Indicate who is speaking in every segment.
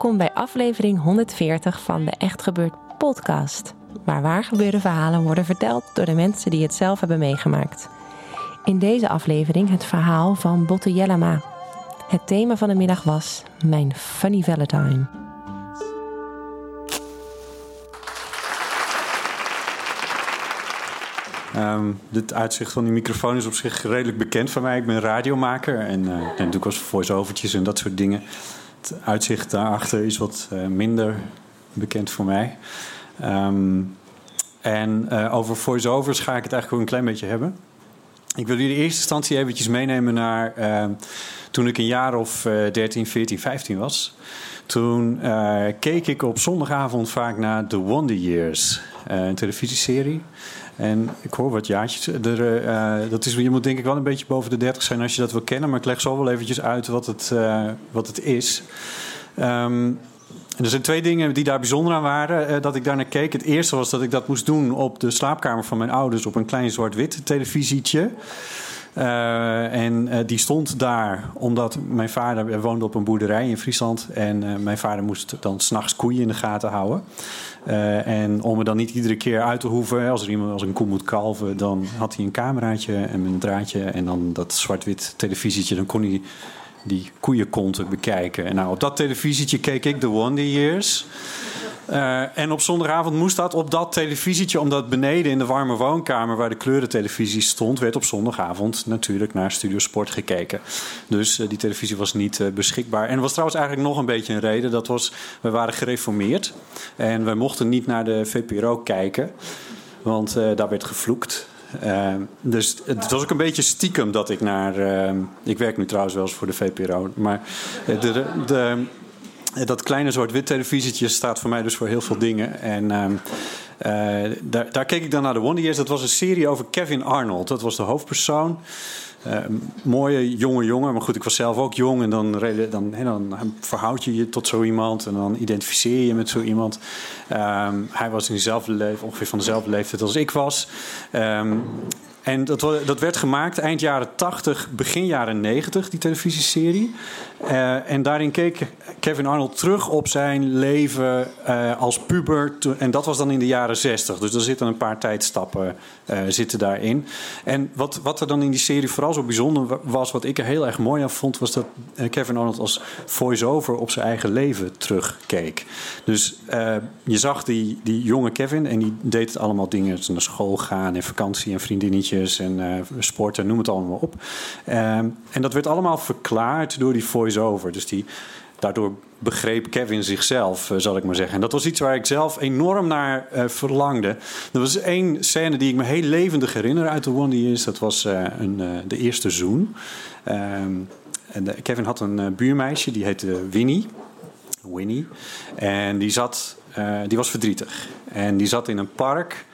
Speaker 1: Welkom bij aflevering 140 van de Echt Gebeurd podcast. Waar waar gebeurde verhalen worden verteld door de mensen die het zelf hebben meegemaakt. In deze aflevering het verhaal van Botte Jellema. Het thema van de middag was Mijn Funny Valentine.
Speaker 2: Um, dit uitzicht van die microfoon is op zich redelijk bekend van mij. Ik ben radiomaker en uh, doe ook wel voice-overtjes en dat soort dingen. Het uitzicht daarachter is wat uh, minder bekend voor mij. Um, en uh, over voice-overs ga ik het eigenlijk ook een klein beetje hebben. Ik wil jullie in eerste instantie eventjes meenemen naar uh, toen ik een jaar of uh, 13, 14, 15 was. Toen keek ik op zondagavond vaak naar The Wonder Years, een televisieserie. En ik hoor wat jaartjes. Er, dat is, je moet denk ik wel een beetje boven de 30 zijn als je dat wil kennen. Maar ik leg zo wel eventjes uit wat het, wat het is. Um, er zijn twee dingen die daar bijzonder aan waren, eh, dat ik daar naar keek. Het eerste was dat ik dat moest doen op de slaapkamer van mijn ouders op een klein zwart-wit televisietje. Uh, en uh, die stond daar omdat mijn vader woonde op een boerderij in Friesland. En uh, mijn vader moest dan s'nachts koeien in de gaten houden. en om er dan niet iedere keer uit te hoeven, als er iemand als een koe moet kalven, dan had hij een cameraatje en een draadje. En dan dat zwart-wit televisietje, dan kon hij die koeienkonten bekijken. En nou, op dat televisietje keek ik The Wonder Years. Uh, en op zondagavond moest dat op dat televisietje, omdat beneden in de warme woonkamer waar de kleurentelevisie stond, werd op zondagavond natuurlijk naar Studio Sport gekeken. Dus uh, die televisie was niet uh, beschikbaar. En er was trouwens eigenlijk nog een beetje een reden. Dat was, we waren gereformeerd en wij mochten niet naar de VPRO kijken, want daar werd gevloekt. Dus het was ook een beetje stiekem dat ik naar. Ik werk nu trouwens wel eens voor de VPRO. Maar de, de, dat kleine zwart-wit televisietje staat voor mij dus voor heel veel dingen. En uh, daar, daar, keek ik dan naar de Wonder Years. Dat was een serie over Kevin Arnold. Dat was de hoofdpersoon. Uh, mooie jonge jongen. Maar goed, ik was zelf ook jong. En dan, dan, he, dan verhoud je je tot zo iemand. En dan identificeer je met zo iemand. Um, hij was in dezelfde leven, ongeveer van dezelfde leeftijd als ik was. Um, en dat, dat, werd gemaakt eind jaren 80, begin jaren 90, die televisieserie. Uh, en daarin keek Kevin Arnold terug op zijn leven uh, als puber. En dat was dan in de jaren 60. Dus er zitten een paar tijdstappen uh, zitten daarin. En wat, wat er dan in die serie vooral zo bijzonder was, wat ik er heel erg mooi aan vond, was dat Kevin Arnold als voice-over op zijn eigen leven terugkeek. Dus je zag die, die jonge Kevin en die deed allemaal dingen. Naar school gaan en vakantie en vriendinnetjes en sporten, noem het allemaal op. en dat werd allemaal verklaard door die voice over Dus die, daardoor begreep Kevin zichzelf, uh, zal ik maar zeggen. En dat was iets waar ik zelf enorm naar verlangde. Er was één scène die ik me heel levendig herinner uit de One Years. Dat was een, de eerste zoen. Ehm, Kevin had een buurmeisje, die heette Winnie. Winnie. En die, zat, die was verdrietig. En die zat in een park...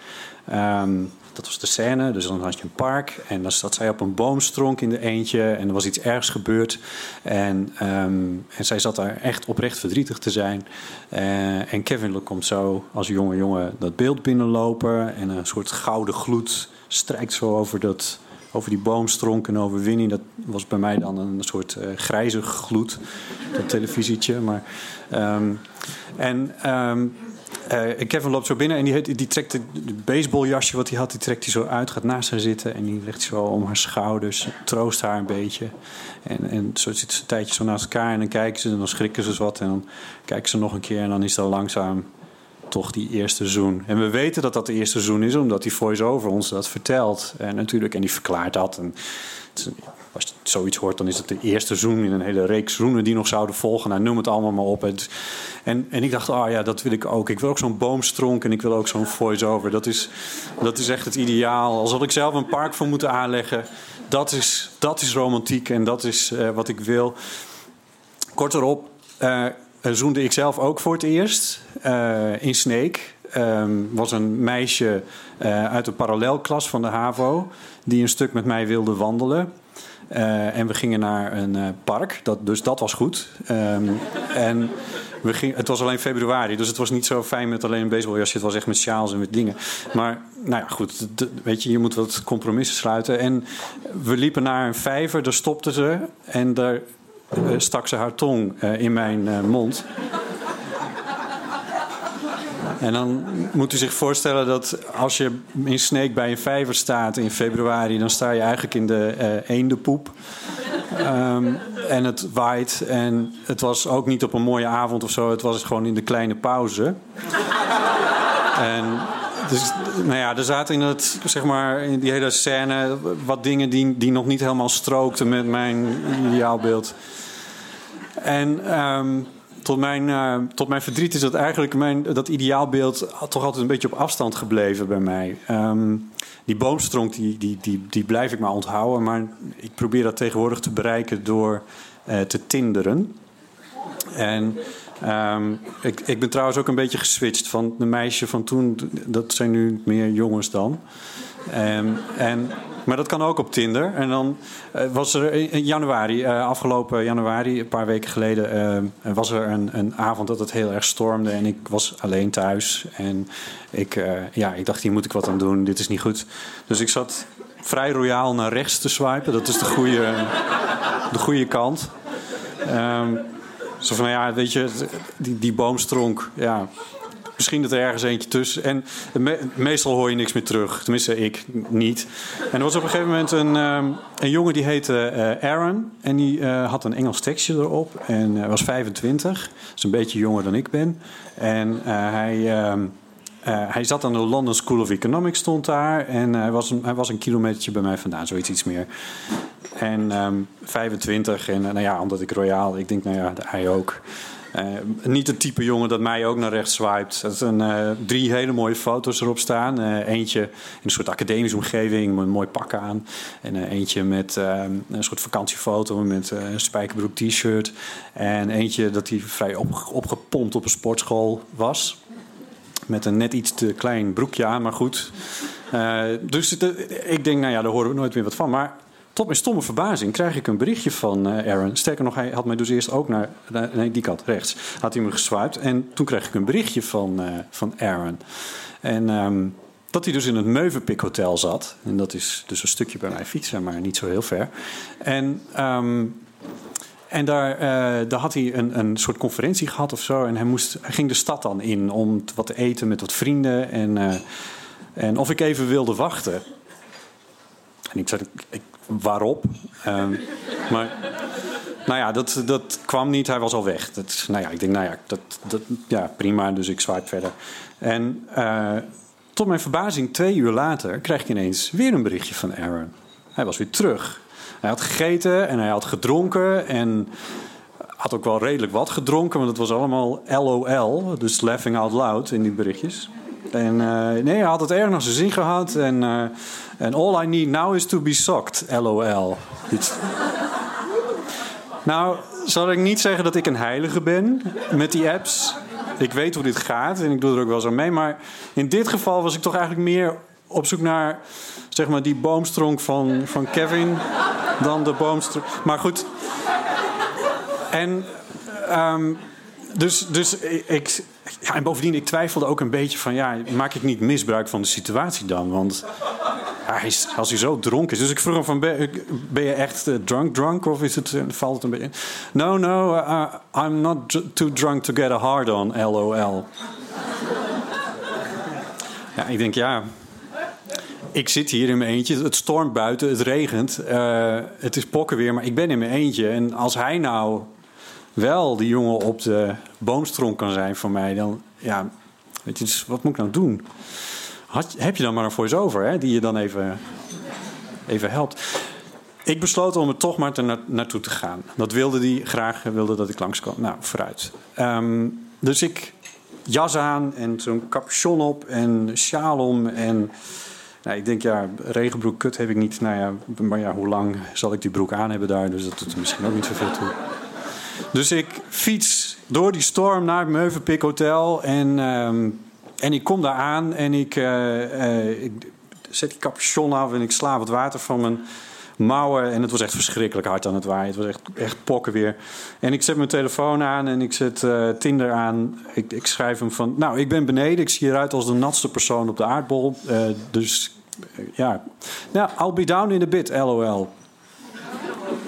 Speaker 2: Um, dat was de scène. Dus dan had je een park en dan zat zij op een boomstronk in de eentje en er was iets ergs gebeurd. En, um, en zij zat daar echt oprecht verdrietig te zijn. Uh, en Kevin komt zo als jonge jongen dat beeld binnenlopen en een soort gouden gloed strijkt zo over dat over die boomstronk en over Winnie. Dat was bij mij dan een soort uh, grijze gloed, dat televisietje. Maar, um, en um, uh, Kevin loopt zo binnen en die, die trekt het baseballjasje wat hij had, die trekt hij zo uit, gaat naast haar zitten en die legt zo om haar schouders, troost haar een beetje. En, en zo zitten ze een tijdje zo naast elkaar en dan kijken ze en dan schrikken ze wat en dan kijken ze nog een keer en dan is dat langzaam toch die eerste zoen. En we weten dat dat de eerste zoen is, omdat die voice-over ons dat vertelt. En natuurlijk, en die verklaart dat. En als je zoiets hoort, dan is het de eerste zoen in een hele reeks zoenen die nog zouden volgen. Nou, noem het allemaal maar op. En, en ik dacht, oh ja, dat wil ik ook. Ik wil ook zo'n boomstronk en ik wil ook zo'n voice-over. Dat is, dat is echt het ideaal. Als had ik zelf een park voor moeten aanleggen. Dat is, dat is romantiek en dat is uh, wat ik wil. Kort erop uh, zoende ik zelf ook voor het eerst uh, in Sneek. Um, was een meisje uit de parallelklas van de HAVO... die een stuk met mij wilde wandelen. Uh, en we gingen naar een uh, park, dat, dus dat was goed. Um, en we ging, het was alleen februari, dus het was niet zo fijn met alleen een baseballjasje. Het was echt met sjaals en met dingen. Maar nou ja, goed, weet je, je moet wat compromissen sluiten. En we liepen naar een vijver, daar stopte ze en daar uh, stak ze haar tong in mijn mond. En dan moet u zich voorstellen dat als je in Sneek bij een vijver staat in februari, dan sta je eigenlijk in de uh, eendenpoep. Um, en het waait. En het was ook niet op een mooie avond of zo. Het was gewoon in de kleine pauze. en dus, nou ja, er zaten in, het, zeg maar, in die hele scène wat dingen die, die nog niet helemaal strookten met mijn ideaalbeeld. En um, tot mijn, uh, tot mijn verdriet is dat eigenlijk mijn, dat ideaalbeeld toch altijd een beetje op afstand gebleven bij mij. Um, die boomstronk, die, die, die, die blijf ik maar onthouden. Maar ik probeer dat tegenwoordig te bereiken door uh, te tinderen. En um, ik, ik ben trouwens ook een beetje geswitcht van de meisje van toen. Dat zijn nu meer jongens dan. Um, en maar dat kan ook op Tinder. En dan uh, was er in januari, uh, afgelopen januari, een paar weken geleden, uh, was er een, een, avond dat het heel erg stormde. En ik was alleen thuis. En ik, ja, ik dacht, hier moet ik wat aan doen. Dit is niet goed. Dus ik zat vrij royaal naar rechts te swipen. Dat is de goede, de goede kant. Um, zo van, ja, weet je, die, die boomstronk, ja, Misschien dat er ergens eentje tussen. En meestal hoor je niks meer terug. Tenminste, ik niet. En er was op een gegeven moment een, um, een jongen die heette uh, Aaron. En die uh, had een Engels tekstje erop. En uh, was 25. Dat is een beetje jonger dan ik ben. En hij... Uh, hij zat aan de London School of Economics, stond daar. En hij was een, hij was een kilometertje bij mij vandaan, zoiets iets meer. En um, 25. En nou ja, omdat ik royaal, ik denk, nou ja, hij ook. Uh, niet het type jongen dat mij ook naar rechts swipet. Er zijn drie hele mooie foto's erop staan. Uh, eentje in een soort academische omgeving met een mooi pak aan. En eentje met een soort vakantiefoto met een spijkerbroek t-shirt. En eentje dat hij vrij op, opgepompt op een sportschool was. Met een net iets te klein broekje aan, maar goed. dus ik denk, nou ja, daar horen we nooit meer wat van. Maar tot mijn stomme verbazing krijg ik een berichtje van uh, Aaron. Sterker nog, hij had mij dus eerst ook naar, nee, die kant, rechts, had hij me geswiped. En toen kreeg ik een berichtje van, uh, van Aaron. En um, dat hij dus in het Meuvenpik Hotel zat. En dat is dus een stukje bij mij fietsen, maar niet zo heel ver. En... Um, en daar, uh, daar had hij een, een soort conferentie gehad of zo. En hij, moest, hij ging de stad dan in om wat te eten met wat vrienden. En, en of ik even wilde wachten. Ik zei, ik, waarop. Um, maar nou ja, dat, dat kwam niet. Hij was al weg. Dat, nou ja, ik denk, nou ja, dat, dat, ja prima. Dus ik swipe verder. En uh, tot mijn verbazing, twee uur later, krijg ik ineens weer een berichtje van Aaron. Hij was weer terug. Hij had gegeten en hij had gedronken. En had ook wel redelijk wat gedronken, want het was allemaal LOL. Dus laughing out loud in die berichtjes. En uh, nee, hij had het erg naar zijn zin gehad. En, en all I need now is to be socked. LOL. nou, zal ik niet zeggen dat ik een heilige ben met die apps. Ik weet hoe dit gaat en ik doe er ook wel zo mee. Maar in dit geval was ik toch eigenlijk meer op zoek naar zeg maar, die boomstronk van, van Kevin dan de boomstronk. Maar goed. En um, dus, dus ik, ja, en bovendien, ik twijfelde ook een beetje van, ja, maak ik niet misbruik van de situatie dan? Want hij is, als hij zo dronken is. Dus ik vroeg hem van, ben, je echt uh, drunk drunk? Of is het, uh, valt het een beetje No, no, uh, I'm not too drunk to get a hard on, lol. ja, ik denk, ja, ik zit hier in mijn eentje. Het stormt buiten, het regent. Het is pokkenweer, maar ik ben in mijn eentje. En als hij nou wel die jongen op de boomstronk kan zijn voor mij, dan ja, weet je, dus wat moet ik nou doen? Had, heb je dan maar een voice-over hè, die je dan even, even helpt? ik besloot om er toch maar te na naartoe te gaan. Dat wilde hij graag, wilde dat ik langskwam. Nou, vooruit. Ehm, dus ik jas aan en zo'n capuchon op en sjaal om. En nou, ik denk, ja, regenbroek kut heb ik niet. Nou ja, maar ja, hoe lang zal ik die broek aan hebben daar? Dus dat doet er misschien ook niet zoveel toe. Dus ik fiets door die storm naar het Meuvenpik Hotel. En, ehm, en ik kom daar aan en ik, eh, eh, ik zet die capuchon af en ik sla wat water van mijn mouwen. En het was echt verschrikkelijk hard aan het waaien. Het was echt, echt pokken weer. En ik zet mijn telefoon aan en ik zet uh, Tinder aan. Ik, ik, schrijf hem van... Nou, ik ben beneden. Ik zie eruit als de natste persoon op de aardbol. Dus ja. Nou, I'll be down in a bit, lol.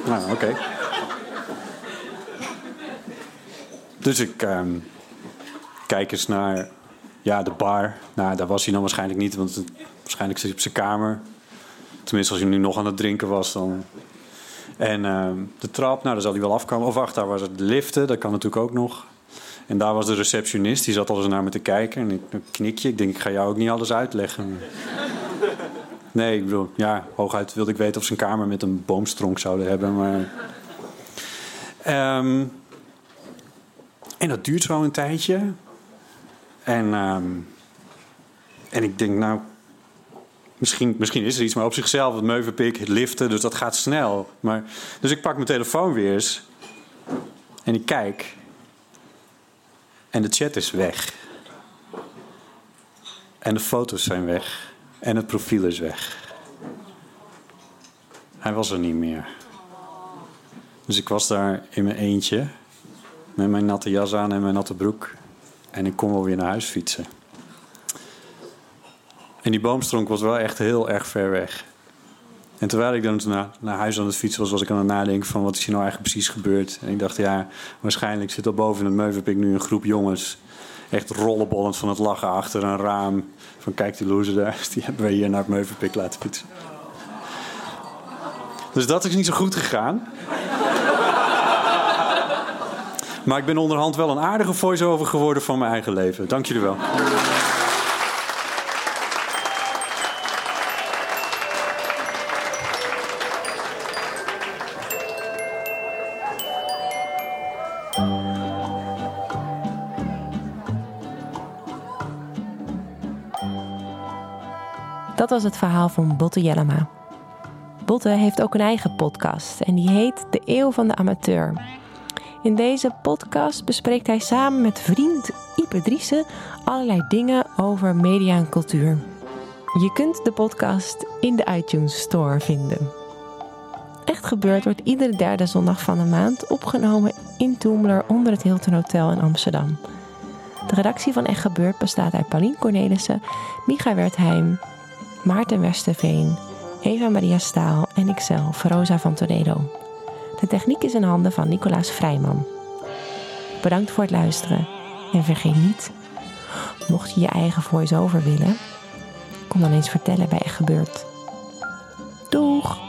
Speaker 2: Nou, oké. Dus ik um, kijk eens naar ja, de bar. Nou, daar was hij dan waarschijnlijk niet, want waarschijnlijk zit hij op zijn kamer. Tenminste, als hij nu nog aan het drinken was, dan. En uh, de trap, nou, daar zal hij wel afkomen. Of wacht, daar was het liften, dat kan natuurlijk ook nog. En daar was de receptionist, die zat al eens naar me te kijken. En ik knikje, ik denk, ik ga jou ook niet alles uitleggen. Nee, ik bedoel, ja, hooguit wilde ik weten of ze een kamer met een boomstronk zouden hebben. Maar. Um, en dat duurt zo een tijdje. En, um, en ik denk, nou, misschien, misschien is er iets, maar op zichzelf, het meuvenpik, het liften, dus dat gaat snel. Maar, dus ik pak mijn telefoon weer eens en ik kijk. En de chat is weg. En de foto's zijn weg. En het profiel is weg. Hij was er niet meer. Dus ik was daar in mijn eentje. Met mijn natte jas aan en mijn natte broek. En ik kon wel weer naar huis fietsen. En die boomstronk was wel echt heel erg ver weg. En terwijl ik dan naar, naar huis aan het fietsen was, was ik aan het nadenken van wat is hier nou eigenlijk precies gebeurd. En ik dacht, ja, waarschijnlijk zit al boven in het Meuvenpik nu een groep jongens. Echt rollenbollend van het lachen achter een raam. Van kijk die loser daar, die hebben we hier naar het Meuvenpik laten fietsen. Dus dat is niet zo goed gegaan. Maar ik ben onderhand wel een aardige voice-over geworden van mijn eigen leven. Dank jullie wel.
Speaker 1: Dat was het verhaal van Botte Jellema. Botte heeft ook een eigen podcast en die heet De Eeuw van de Amateur. In deze podcast bespreekt hij samen met vriend Ipe Driessen allerlei dingen over media en cultuur. Je kunt de podcast in de iTunes Store vinden. Echt gebeurd wordt iedere derde zondag van de maand opgenomen in Toemler onder het Hilton Hotel in Amsterdam. De redactie van Echt Gebeurd bestaat uit Paulien Cornelissen, Micha Wertheim, Maarten Westerveen, Eva Maria Staal en ikzelf, Rosa van Toledo. De techniek is in handen van Nicolaas Vrijman. Bedankt voor het luisteren en vergeet niet, mocht je je eigen voice-over willen, kom dan eens vertellen bij Echt Gebeurd. Doeg!